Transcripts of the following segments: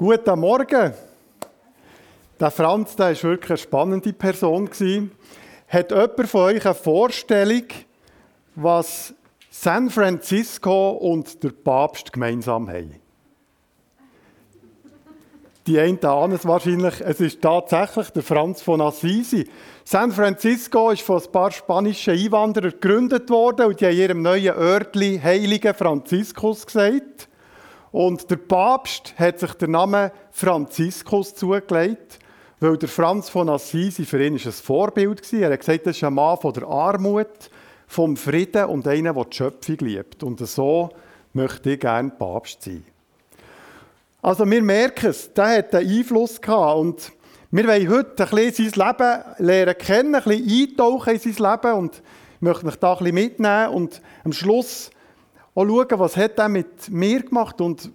Guten Morgen. Der Franz, der war wirklich eine spannende Person. Hat jemand von euch eine Vorstellung, was San Francisco und der Papst gemeinsam haben? Die einen ahnen es wahrscheinlich, es ist tatsächlich der Franz von Assisi. San Francisco ist von ein paar spanischen Einwanderern gegründet worden und die haben ihrem neuen Örtli Heiligen Franziskus gesagt. Und der Papst hat sich den Namen Franziskus zugelegt, weil der Franz von Assisi für ihn ein Vorbild war. Er hat gesagt, das ist ein Mann von der Armut, vom Frieden und einer, der die Schöpfung liebt. Und so möchte ich gerne Papst sein. Also wir merken es, der hat einen Einfluss gehabt und wir wollen heute ein bisschen sein Leben lernen kennen, ein bisschen eintauchen in sein Leben und möchte mich da ein bisschen mitnehmen und am Schluss schauen, was hat er mit mir gemacht und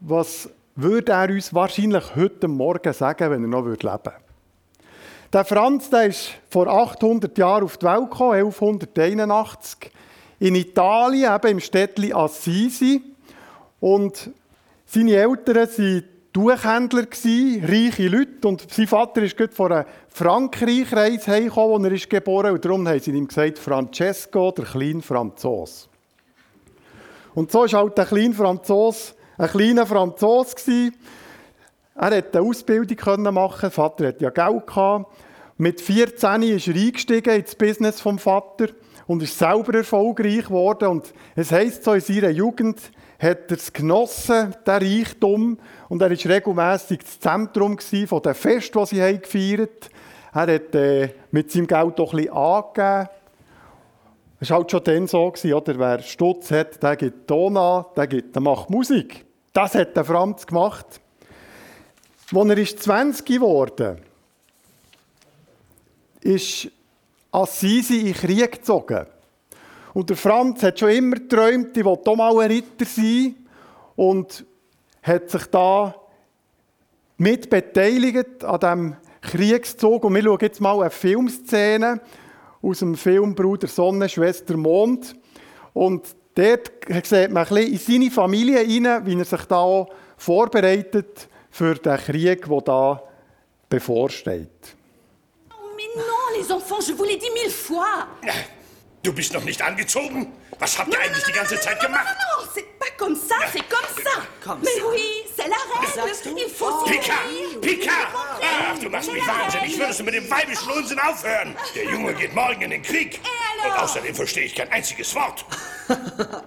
was würde er uns wahrscheinlich heute Morgen sagen, wenn er noch leben würde. Der Franz der ist vor 800 Jahren auf die Welt gekommen, 1181, in Italien, eben im Städtchen Assisi. Und seine Eltern waren Tuchhändler, reiche Leute. Und sein Vater ist gerade von einer Frankreich-Reise wo er ist geboren Und darum haben sie ihm gesagt, Francesco, der kleine Franzos. Und so war halt der kleine Franzos ein kleiner Franzos. Er konnte eine Ausbildung machen, der Vater hatte ja Geld. Gehabt. Mit 14 ist er eingestiegen ins Business vom Vater und ist selber erfolgreich geworden. Und es heisst so, in seiner Jugend hat er es genossen, den Reichtum. Und er war regelmässig das Zentrum von den Festen, die sie gefeiert haben. Er hat äh, mit seinem Geld doch ein bisschen angegeben. Es war halt schon dann so, oder? wer Stutz hat, der gibt Ton an, der, gibt, der macht Musik. Das hat der Franz gemacht. Als er 20 geworden ist, Assisi in Krieg gezogen. Und der Franz hat schon immer geträumt, er wollte mal ein Ritter sein und hat sich da mit beteiligt an diesem Kriegszug. Und wir schauen jetzt mal eine Filmszene aus dem Film Bruder Sonne, Schwester Mond. Und dort sieht man ein bisschen in seine Familie rein, wie er sich da vorbereitet für den Krieg, der da bevorsteht. Oh, mais non, les enfants, je vous l'ai dit mille fois. Du bist noch nicht angezogen? Was habt ihr eigentlich die ganze Zeit gemacht? Non, non, c'est pas comme ça, c'est comme ça. Comme Mais ça. oui, c'est la règle. Il faut s'y Pika! Pika! Ach, du machst mich wahnsinnig. règle. Würdest du mit dem weibischen Unsinn aufhören? Der Junge geht morgen in den Krieg. Und außerdem verstehe ich kein einziges Wort.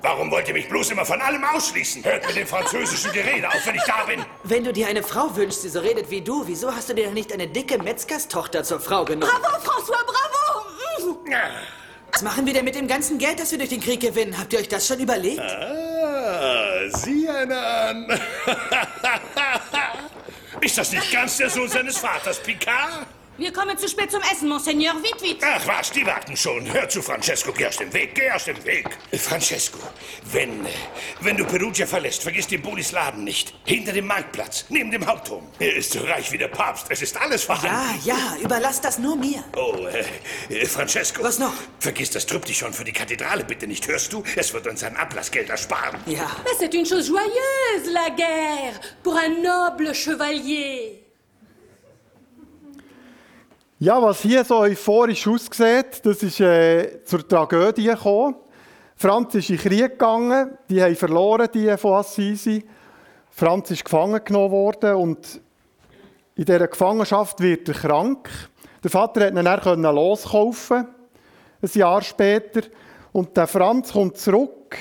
Warum wollt ihr mich bloß immer von allem ausschließen? Hört mit dem französischen Gerede auf, wenn ich da bin. Wenn du dir eine Frau wünschst, die so redet wie du, wieso hast du dir denn nicht eine dicke Metzgerstochter zur Frau genommen? Bravo, François, bravo. Was machen wir denn mit dem ganzen Geld, das wir durch den Krieg gewinnen? Habt ihr euch das schon überlegt? Ah, sieh einer an. Ist das nicht ganz der Sohn seines Vaters, Picard? Wir kommen zu spät zum Essen, Monseigneur. Vite. Ach was, die warten schon. Hör zu, Francesco, geh aus dem Weg, geh aus dem Weg. Francesco, wenn, wenn du Perugia verlässt, vergiss den Bolis Laden nicht. Hinter dem Marktplatz, neben dem Hauptturm. Er ist so reich wie der Papst, es ist alles vorhanden. Ja, ja, überlass das nur mir. Oh, äh, äh, Francesco. Was noch? Vergiss das Tryptychon für die Kathedrale bitte nicht, hörst du? Es wird uns ein Ablassgeld ersparen. Ja. Mais c'est une chose joyeuse, la guerre, pour un noble chevalier. Ja, was hier so euphorisch aussieht, das ist äh, zur Tragödie gekommen. Franz ist in den Krieg gegangen, die haben verloren, die von Assisi. Franz ist gefangen genommen worden und in dieser Gefangenschaft wird er krank. Der Vater hat ihn dann loskaufen, ein Jahr später. Und der Franz kommt zurück,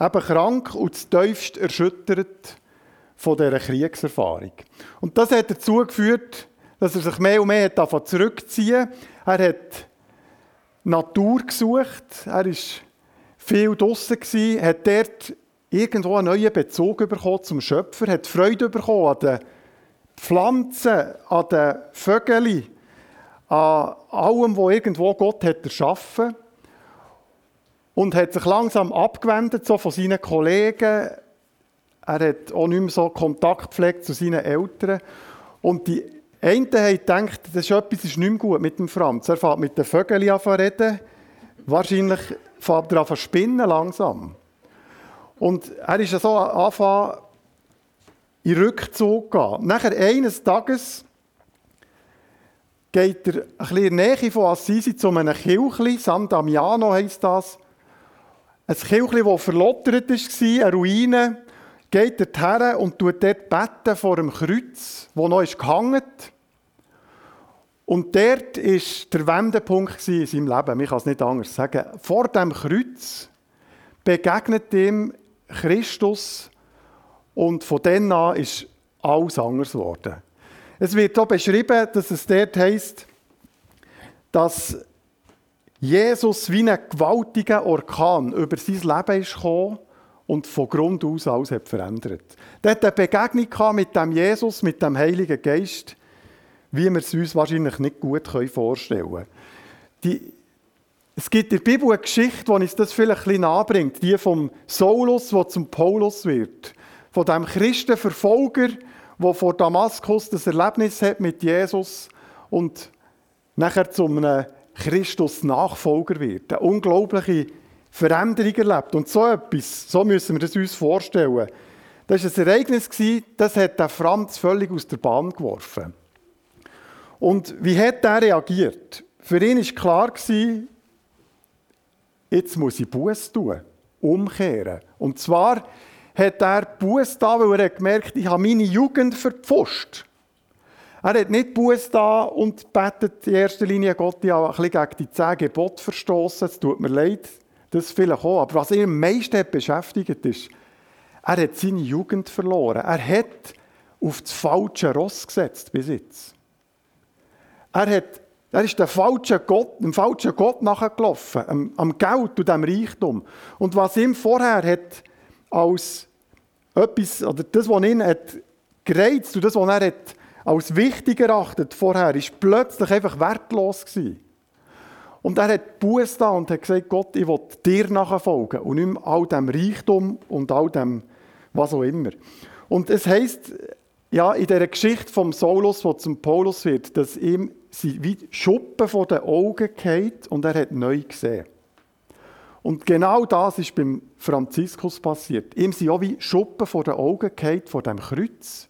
eben krank und zutiefst erschüttert von dieser Kriegserfahrung. Und das hat dazu geführt, dass er sich mehr und mehr angefangen zurückziehen. Er hat Natur gesucht, er war viel draussen, gewesen, hat dort irgendwo einen neuen Bezug bekommen zum Schöpfer, hat Freude bekommen an den Pflanzen, an den Vögeln, an allem, was irgendwo Gott hat erschaffen und hat sich langsam abgewendet so von seinen Kollegen. Er hat auch nicht mehr so Kontakt gepflegt zu seinen Eltern. Und die einen haben gedacht, das ist etwas ist nicht gut mit dem Franz. Er fängt mit den Vögeln an zu reden. Wahrscheinlich fängt er an zu spinnen langsam. Und er ist so angefangen, in Rückzug gehen. Nachher eines Tages geht er ein bisschen in von Assisi zu einem Kirchli, San Damiano heisst das. Ein Kirchli, das verlottert war, eine Ruine, geht dorthin und tut dort beten vor dem Kreuz, wo noch ist gehangen. Und dort war der Wendepunkt in seinem Leben. Ich kann es nicht anders sagen. Vor dem Kreuz begegnet ihm Christus und von dann an ist alles anders geworden. Es wird auch beschrieben, dass es dort heisst, dass Jesus wie ein gewaltiger Orkan über sein Leben ist gekommen und von Grund aus alles hat verändert. Er hat eine Begegnung mit dem Jesus, mit dem Heiligen Geist, wie wir es uns wahrscheinlich nicht gut vorstellen können. Die, es gibt in der Bibel eine Geschichte, die uns das vielleicht ein bisschen nahebringt, die vom Saulus, der zum Paulus wird. Von dem Christenverfolger, der vor Damaskus das Erlebnis hat mit Jesus und nachher zu einem Christus-Nachfolger wird. Eine unglaubliche Veränderung erlebt. Und so etwas, so müssen wir das uns vorstellen. Das war ein Ereignis, das hat der Franz völlig aus der Bahn geworfen. Und wie hat er reagiert? Für ihn war klar, jetzt muss ich Buß tun, umkehren. Und zwar hat er Buß da, weil er gemerkt ich habe meine Jugend verpfuscht. Er hat nicht Buß da und betet in erster Linie Gott, ich habe ein bisschen gegen die zehn Gebote verstoßen. Es tut mir leid, das vielleicht auch. Aber was ihn am meisten beschäftigt ist, er hat seine Jugend verloren. Er hat auf das falsche Ross gesetzt bis jetzt. Er, hat, er ist dem falschen Gott, dem falschen Gott nachgelaufen, am, am Geld und dem Reichtum. Und was ihm vorher hat als etwas, oder das, was ihn hat gereizt und das, was er hat als wichtig erachtet vorher, ist plötzlich einfach wertlos gewesen. Und er hat Buß da und hat gesagt, Gott, ich will dir nachfolgen und nicht all dem Reichtum und all dem, was auch immer. Und es heisst, ja, in dieser Geschichte vom Saulus, wo zum Paulus wird, dass ihm wie Schuppen vor den Augen geht und er hat neu gesehen. Und genau das ist beim Franziskus passiert. Ihm sind auch wie Schuppen vor den Augen gehalten, vor dem Kreuz.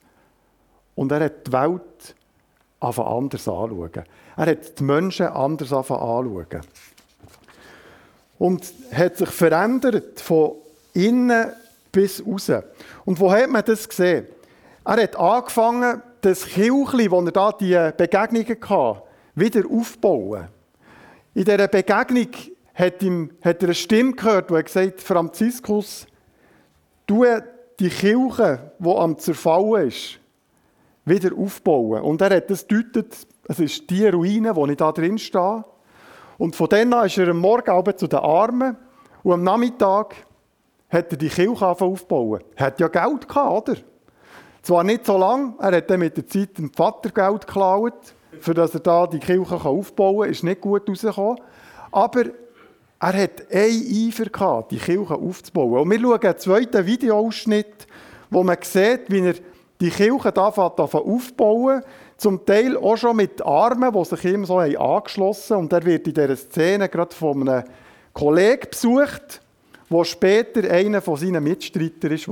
Und er hat die Welt anders anschauen. Er hat die Menschen anders anschauen. Und hat sich verändert von innen bis raus. Und wo hat man das gesehen? Er hat angefangen, das Kirchli, wo er da die Begegnungen hatte, wieder aufzubauen. In dieser Begegnung hat, ihm, hat er eine Stimme gehört, die hat gesagt Franziskus, du die Kirche, die am Zerfallen ist, wieder aufbauen. Und er hat das deutet, es ist die Ruine, wo ich da drin stehe. Und von dann an ist er am Morgen zu den Armen und am Nachmittag hat er die Kirche aufbauen. Er hat ja Geld gehabt, oder? Zwar nicht so lange, er hat dann mit der Zeit dem Vater Geld geklaut, für dass er da die Kirche aufbauen kann, ist nicht gut rausgekommen. Aber er hat einen Eifer gehabt, die Kirche aufzubauen. Und wir schauen einen zweiten Videoausschnitt, wo man sieht, wie er die Kirche da aufbauen zum Teil auch schon mit Armen, die sich ihm so angeschlossen haben. Und er wird in dieser Szene gerade von einem Kollegen besucht, der später einer von seinen Mitstreitern ist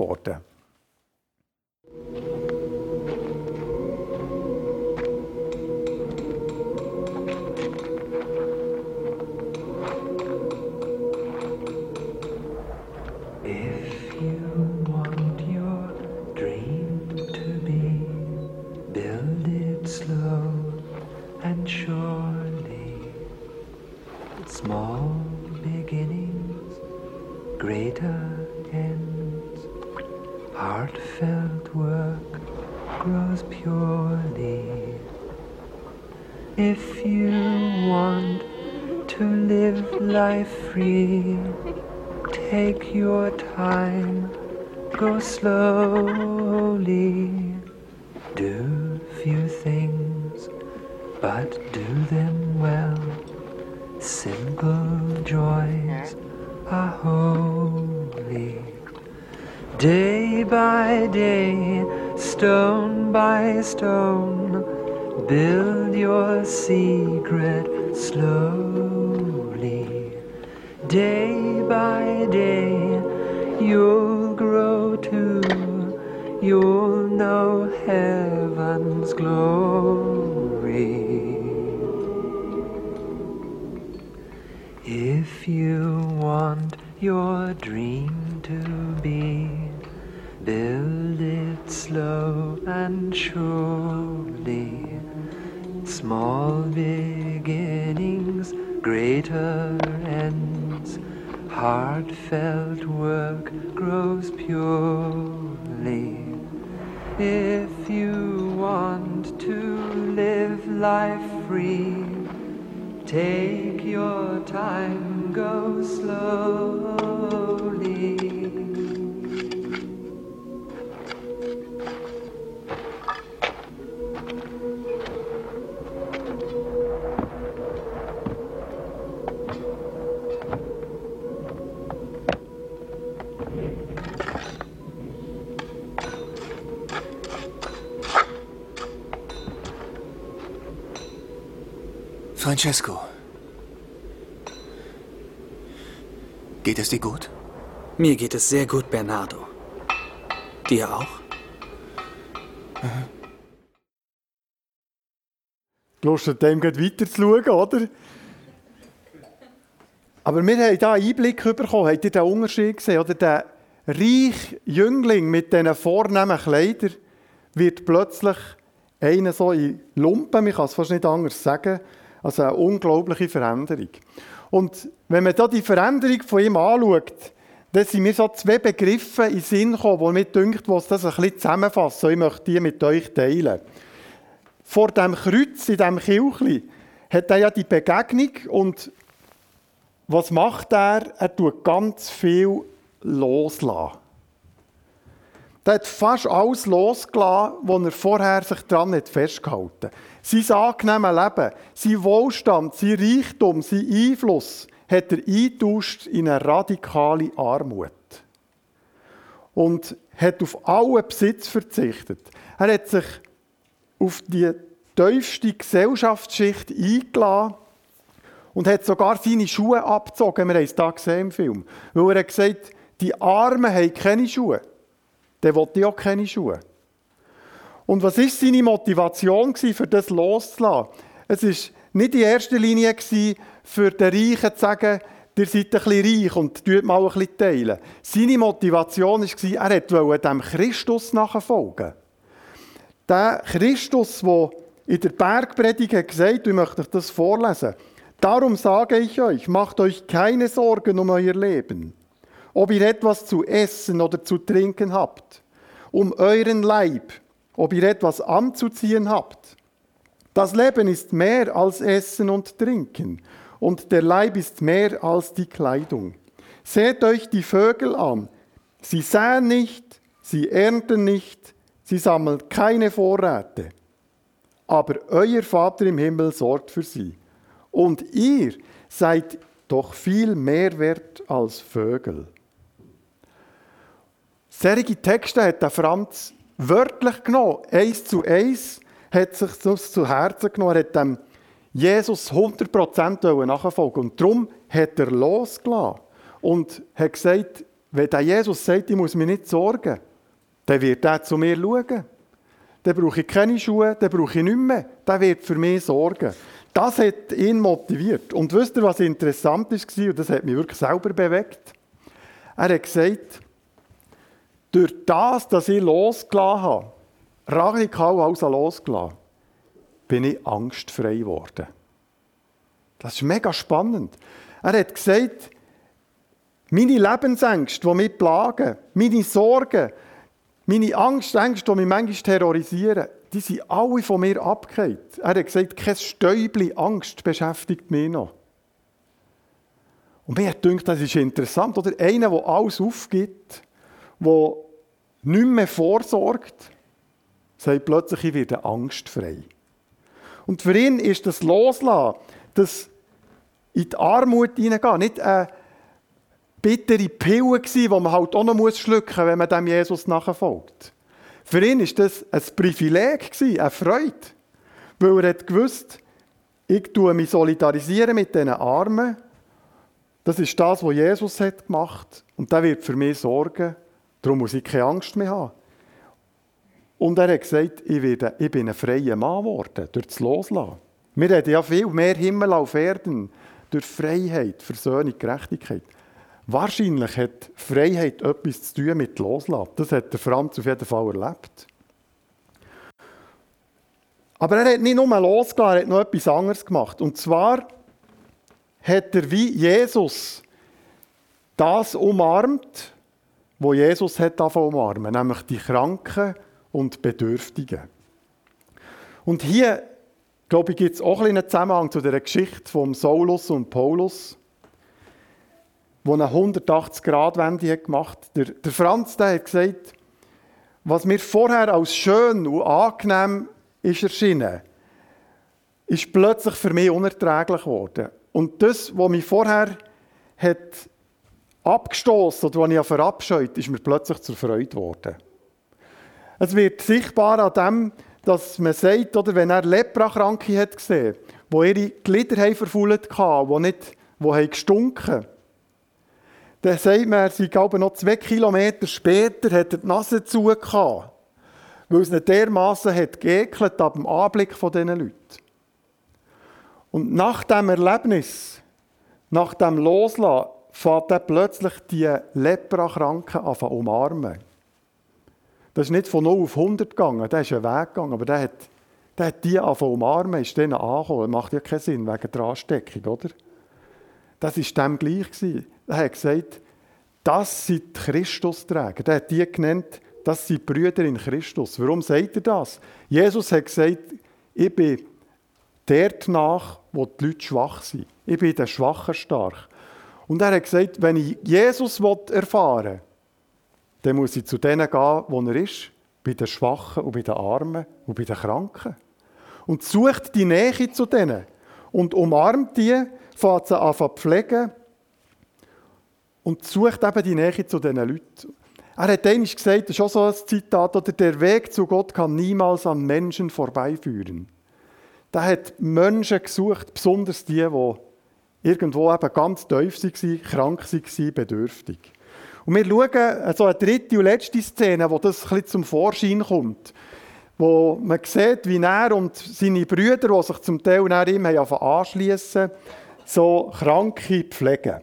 worden. free. Take your time, go slowly. Do few things, but do them well. Simple joys are holy. Day by day, stone by stone, build your secret slowly. Day by day, you'll grow to you'll know heaven's glory. If you want your dream surely. Small beginnings, greater ends. Heartfelt Francesco. Geht es dir gut? Mir geht es sehr gut, Bernardo. Dir auch? Lust hat dem weiter zu schauen, oder? Aber wir haben hier einen Einblick bekommen. Habt ihr den Unterschied gesehen? Oder der reiche Jüngling mit diesen vornehmen Kleidern wird plötzlich einer so in Lumpen, man kann es fast nicht anders sagen, also eine unglaubliche Veränderung. Und wenn man da die Veränderung von ihm anschaut, dann sind mir so zwei Begriffe in den Sinn gekommen, die mir dünkt, die das ein bisschen zusammenfassen. Ich möchte die mit euch teilen. Vor dem Kreuz in diesem Kirchli hat er ja die Begegnung und was macht er? Er tut ganz viel loslassen. Er hat fast alles losgelassen, was er vorher sich daran nicht festgehalten hat. Sein angenehmes Leben, sein Wohlstand, sein Reichtum, sein Einfluss hat er eingetauscht in eine radikale Armut. Und hat auf allen Besitz verzichtet. Er hat sich auf die tiefste Gesellschaftsschicht eingeladen und hat sogar seine Schuhe abgezogen. Wir haben es hier gesehen im Film. Weil er hat gesagt, die Armen haben keine Schuhe. Der wollte auch keine Schuhe. Und was war seine Motivation für das loszulassen? Es war nicht in erster Linie für den Reichen zu sagen, ihr seid ein bisschen reich und tut mal ein bisschen teilen. Seine Motivation war, er wollte dem Christus nachfolgen. Der Christus, der in der Bergpredigt hat gesagt, ich möchte euch das vorlesen. Darum sage ich euch, macht euch keine Sorgen um euer Leben, ob ihr etwas zu essen oder zu trinken habt, um euren Leib, ob ihr etwas anzuziehen habt. Das Leben ist mehr als Essen und Trinken, und der Leib ist mehr als die Kleidung. Seht euch die Vögel an. Sie säen nicht, sie ernten nicht, sie sammeln keine Vorräte. Aber euer Vater im Himmel sorgt für sie. Und ihr seid doch viel mehr wert als Vögel. Solche Texte hat der Franz wörtlich genommen, eins zu eins, hat sich das zu Herzen genommen. Er hat dem Jesus 100% nachfolgen Und darum hat er losgelassen und hat gesagt, wenn der Jesus sagt, ich muss mich nicht sorgen, dann wird er zu mir schauen. Dann brauche ich keine Schuhe, dann brauche ich nicht mehr. Der wird für mich sorgen. Das hat ihn motiviert. Und wisst ihr, was interessant war? Und das hat mich wirklich selber bewegt. Er hat gesagt, durch das, dass ich losgelassen habe, radikal also losgelassen, bin ich angstfrei geworden. Das ist mega spannend. Er hat gesagt, meine Lebensängste, die mich plagen, meine Sorgen, meine Angst, Ängste, die mich manchmal terrorisieren, die sind alle von mir abgekehrt. Er hat gesagt, kein Stäubchen Angst beschäftigt mich noch. Und mir gedacht, das ist interessant, oder? Einer, der alles aufgibt, der nicht mehr vorsorgt, sagt plötzlich, ich werde angstfrei. Und für ihn ist das Loslassen, das in die Armut hineingehen, nicht eine bittere Pille die man halt auch noch schlucken muss, wenn man dem Jesus nachfolgt. Für ihn ist das ein Privileg eine Freude. Weil er hat gewusst, ich tue mich solidarisieren mit diesen Armen. Das ist das, was Jesus hat gemacht. Und der wird für mich sorgen. Darum muss ich keine Angst mehr haben. Und er hat gesagt, ich, werde, ich bin ein freier Mann geworden, durch das Loslassen. Wir reden ja viel mehr Himmel auf Erden, durch Freiheit, Versöhnung, Gerechtigkeit. Wahrscheinlich hat Freiheit etwas zu tun mit Loslassen. Das hat der Franz auf jeden Fall erlebt. Aber er hat nicht nur losgelassen, er hat noch etwas anderes gemacht. Und zwar hat er wie Jesus das umarmt, wo Jesus hat umarmen, nämlich die Kranken und Bedürftigen. Und hier, glaube ich, gibt es auch einen Zusammenhang zu der Geschichte von Saulus und Paulus, wo eine 180-Grad-Wende gemacht hat. Der, der Franz der hat gesagt, was mir vorher als schön und angenehm ist erschienen, ist plötzlich für mich unerträglich geworden. Und das, was mich vorher hat abgestoßen oder was ich verabscheut, ist mir plötzlich zur Freude geworden. Es wird sichtbar an dem, dass man sagt, oder wenn er Leprakranke hat gesehen, wo ihre Glieder haben verfault hatten, wo nicht, wo haben dann sagt man, er sei glaube noch zwei Kilometer später, hat er die Nase zu weil es nicht dermaßen hat geekelt ab dem Anblick von diesen Leuten. Und nach dem Erlebnis, nach dem Loslassen, fährt er plötzlich die Leprakranken an umarmen. Das ist nicht von 0 auf 100 gegangen, der ist einen Weg gegangen, aber der hat, der hat die angefangen umarmen, ist denen angekommen. Das macht ja keinen Sinn wegen der Ansteckung, oder? Das war dem gleich. Er hat gesagt, das sind Christusträger. Der hat die genannt, das sind Brüder in Christus. Warum sagt er das? Jesus hat gesagt, ich bin dort nach, wo die Leute schwach sind. Ich bin der Schwache stark. Und er hat gesagt, wenn ich Jesus erfahren will, dann muss ich zu denen gehen, wo er ist, bei den Schwachen und bei den Armen und bei den Kranken. Und sucht die Nähe zu denen und umarmt die, fängt sie an zu pflegen und sucht eben die Nähe zu diesen Leuten. Er hat einmal gesagt, das ist auch so ein Zitat, oder der Weg zu Gott kann niemals an Menschen vorbeiführen. Da hat Menschen gesucht, besonders die, die irgendwo eben ganz tief waren, krank waren, bedürftig. Und wir schauen so also eine dritte und letzte Szene, wo das ein zum Vorschein kommt. Wo man sieht, wie er und seine Brüder, die sich zum Teil nach ihm anschließen, so Kranke pflegen.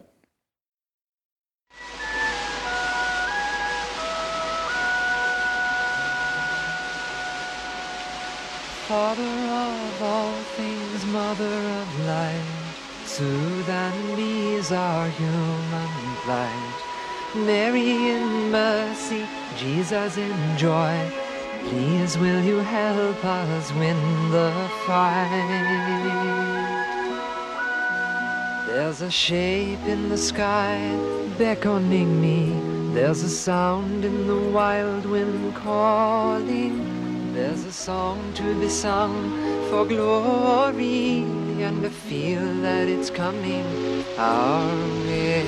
Father of all things, Mother of light. Soothe and ease our human plight. Mary in mercy, Jesus in joy. Please will you help us win the fight? There's a shape in the sky beckoning me. There's a sound in the wild wind calling. There's a song to be sung for glory and I feel that it's coming our way.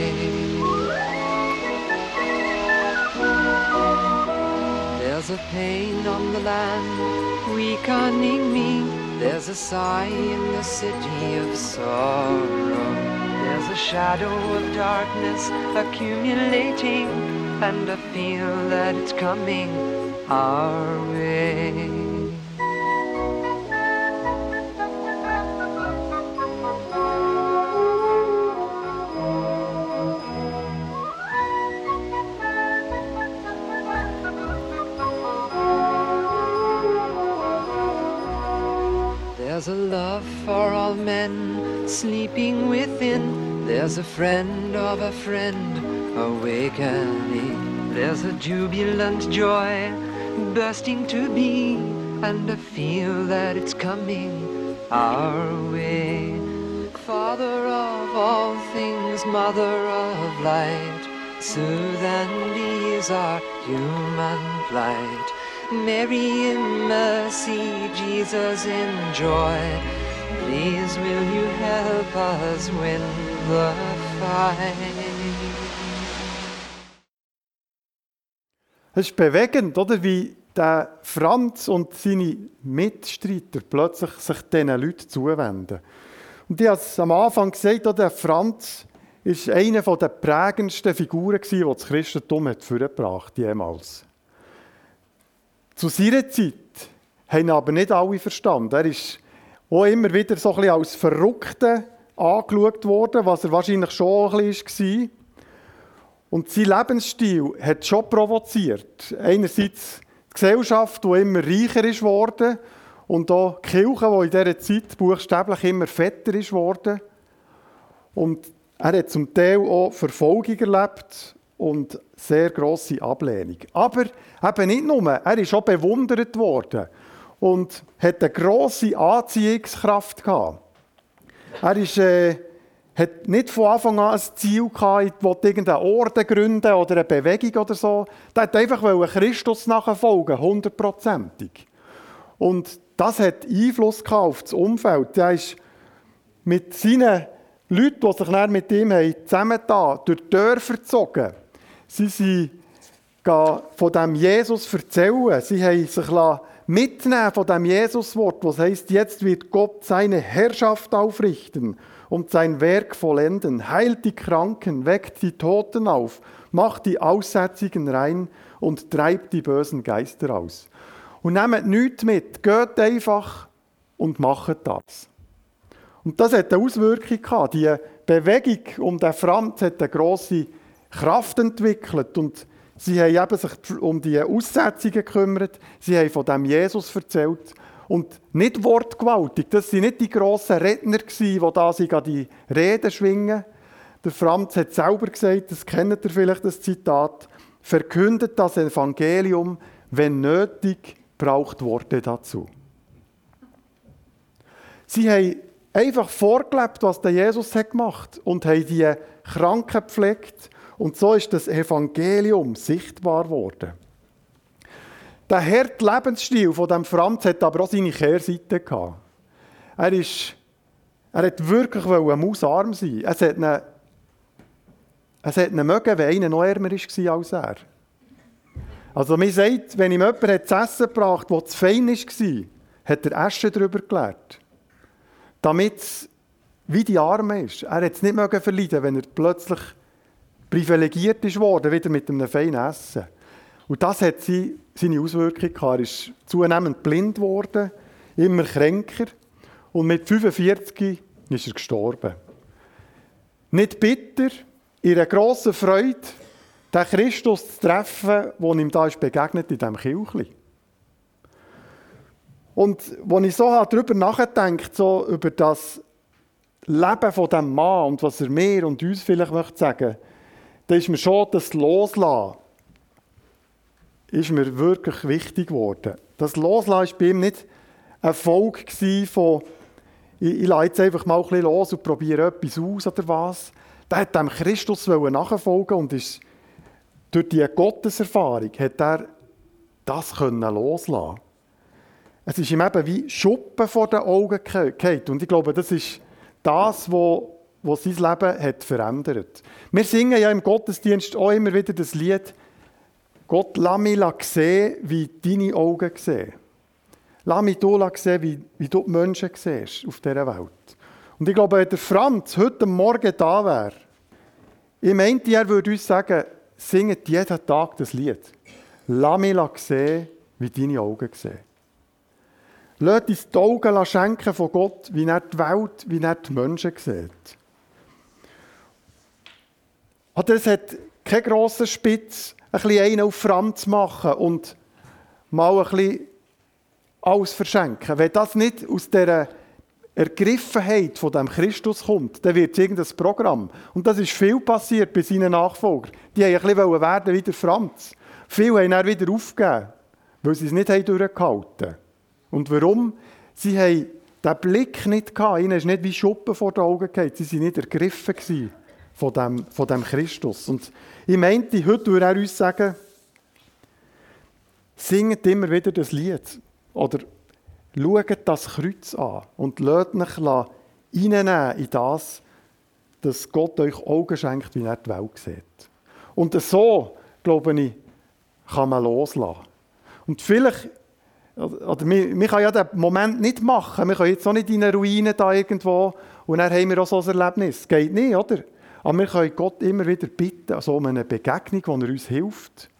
There's a pain on the land weakening me. There's a sigh in the city of sorrow. There's a shadow of darkness accumulating, and I feel that it's coming our way. There's a love for all men sleeping within. There's a friend of a friend awakening. There's a jubilant joy bursting to be, and I feel that it's coming our way. Father of all things, Mother of light, soothe and ease our human plight. Mary in mercy, Jesus in joy. Please will you help us win the fight? Es ist bewegend, oder? Wie der Franz und seine Mitstreiter plötzlich sich diesen Leuten zuwenden. Und ich habe am Anfang gesagt, der Franz war eine der prägendsten Figuren, die das Christentum hat vorgebracht jemals. Zu seiner Zeit haben aber nicht alle verstanden. Er ist auch immer wieder so ein als Verrückter angeschaut worden, was er wahrscheinlich schon ein bisschen war. Und sein Lebensstil hat schon provoziert. Einerseits Gesellschaft, die immer reicher ist worden, und auch die Kirche, die in dieser Zeit buchstäblich immer fetter ist worden. Und er hat zum Teil auch Verfolgung erlebt und sehr grosse Ablehnung. Aber eben nicht nur, er ist auch bewundert worden und hat eine grosse Anziehungskraft gehabt. Er ist, äh, hat nicht von Anfang an ein Ziel gehabt, ich irgendeinen Orden gründen oder eine Bewegung oder so. Er hat einfach Christus nachfolgen, hundertprozentig. Und das hat Einfluss auf das Umfeld. Er ist mit seinen Leuten, die sich dann mit ihm zusammengetan durch die Dörfer gezogen. Sie sind von dem Jesus erzählen. Sie haben sich mitnehmen von dem Jesuswort, was heißt, jetzt wird Gott seine Herrschaft aufrichten und sein Werk vollenden, heilt die Kranken, weckt die Toten auf, macht die Aussätzigen rein und treibt die bösen Geister aus. Und nehmt nichts mit, geht einfach und macht das. Und das hat eine Auswirkung gehabt. Die Bewegung um den Franz hat eine grosse Kraft entwickelt und sie haben eben sich um die Aussetzungen gekümmert. Sie haben von dem Jesus erzählt und nicht wortgewaltig. Das sind nicht die grossen Redner die da die Reden schwingen. Der Franz hat selber gesagt, das kennt ihr vielleicht das Zitat: Verkündet das Evangelium, wenn nötig, braucht Worte dazu. Sie haben einfach vorgelebt, was der Jesus hat gemacht und haben die Kranken gepflegt. Und so ist das Evangelium sichtbar geworden. Der harte Lebensstil von dem Franz hat aber auch seine Kehrseite gehabt. Er ist, er hat wirklich mausarm sein. Es hat ihn, es hat ihn mögen, wenn einer noch ärmer war als er. Also man sagt, wenn ihm jemand zu essen gebracht hat, das zu fein war, hat er Asche darüber gelegt. Damit es wie die Arme ist. Er hat es nicht mögen verleiden, wenn er plötzlich privilegiert ist worden, wieder mit einem feinen Essen. Und das hat seine Auswirkungen gehabt. Er ist zunehmend blind geworden, immer kränker. Und mit 45 ist er gestorben. Nicht bitter, in einer grossen Freude, den Christus zu treffen, der ihm da ist begegnet in diesem Kirchli. Und als ich so darüber nachdenke, so über das Leben von diesem Mann und was er mir und uns vielleicht möchte sagen, dann ist mir schon das Loslassen ist mir wirklich wichtig geworden. Das Loslassen war bei ihm nicht ein Erfolg von, ich, ich lasse jetzt einfach mal ein bisschen los und probiere etwas aus oder was. Der hat dem Christus nachfolgen und ist durch diese Gotteserfahrung hat er das loslassen. Es ist ihm eben wie Schuppen vor den Augen gefallen. Und ich glaube, das ist das, was was sein Leben hat verändert. Wir singen ja im Gottesdienst auch immer wieder das Lied Gott, lass mich sehen, wie deine Augen sehen. Lass mich du sehen, wie, wie du die Menschen siehst auf dieser Welt. Und ich glaube, wenn der Franz heute Morgen da wäre, ich meinte, er würde uns sagen, singet jeden Tag das Lied. Lass mich sehen, wie deine Augen sehen. Lass uns die Augen schenken von Gott, wie er die Welt, wie er die Menschen sieht. Oder es hat keinen grossen Spitz, ein bisschen einen auf Franz machen und mal ein bisschen alles verschenken. Wenn das nicht aus dieser Ergriffenheit von dem Christus kommt, dann wird es irgendein Programm. Und das ist viel passiert bei seinen Nachfolgern. Die haben ein bisschen werden wie der Franz. Viele haben dann wieder aufgegeben, weil sie es nicht durchgehalten haben. Und warum? Sie haben den Blick nicht gehabt. Ihnen ist nicht wie Schuppen vor den Augen gehabt. Sie waren nicht ergriffen von dem, von dem Christus. Und ich meinte, heute würde er uns sagen, singet immer wieder das Lied. Oder schaut das Kreuz an und lasst euch reinnehmen in das, dass Gott euch Augen schenkt, wie er die Welt sieht. Und so, glaube ich, kann man loslassen. Und vielleicht, oder wir, können ja den Moment nicht machen. Wir können jetzt auch nicht in eine Ruine da irgendwo und dann haben wir auch so ein Erlebnis. Geht nicht, oder? Aber wir können Gott immer wieder bitten, also um eine Begegnung, die er uns hilft,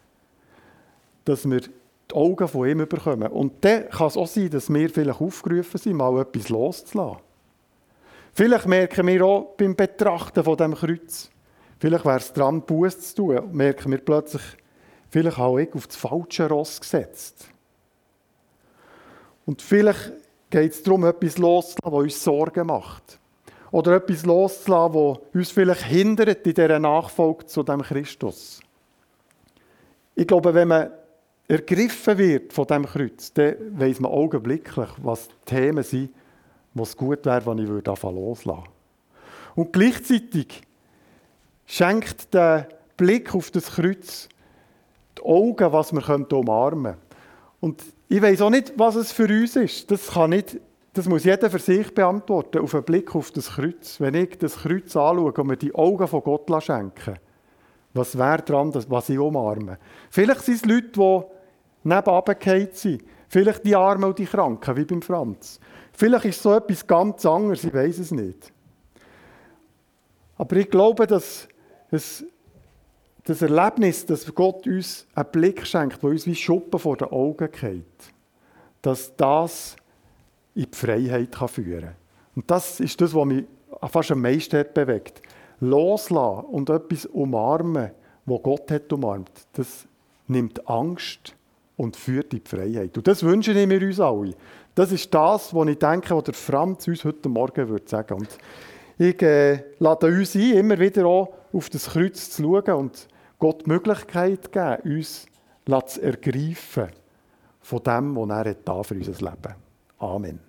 dass wir die Augen von ihm bekommen. Und dann kann es auch sein, dass wir vielleicht aufgerufen sind, mal etwas loszulassen. Vielleicht merken wir auch beim Betrachten von dem Kreuz, vielleicht wäre es dran, Buß zu tun, merken wir plötzlich, vielleicht habe ich auf das falsche Ross gesetzt. Und vielleicht geht es darum, etwas loszulassen, was uns Sorgen macht. Oder etwas loszulassen, was uns vielleicht hindert in dieser Nachfolge zu dem Christus. Ich glaube, wenn man ergriffen wird von dem Kreuz, dann weiß man augenblicklich, was die Themen sind, was gut wäre, wenn ich würde loslassen Und gleichzeitig schenkt der Blick auf das Kreuz die Augen, was wir umarmen können. Und ich weiß auch nicht, was es für uns ist. Das, kann nicht, das muss jeder für sich beantworten, auf einen Blick auf das Kreuz. Wenn ich das Kreuz anschaue und mir die Augen von Gott schenken was wäre dran, was ich umarme? Vielleicht sind es Leute, die nebenan sind. Vielleicht die Armen und die Kranken, wie beim Franz. Vielleicht ist so etwas ganz anderes, ich weiß es nicht. Aber ich glaube, dass es, das Erlebnis, dass Gott uns einen Blick schenkt, der uns wie Schuppen vor den Augen geht, dass das in die Freiheit führen kann. Und das ist das, was mich fast am meisten bewegt. Loslassen und etwas umarmen, was Gott hat umarmt, das nimmt Angst und führt in die Freiheit. Und das wünschen mir uns alle. Das ist das, was ich denke, was der Franz uns heute Morgen würde sagen. Und ich äh, lade uns ein, immer wieder auch auf das Kreuz zu schauen und Gott die Möglichkeit geben, uns zu ergreifen von dem, was er für unser Leben. Amen.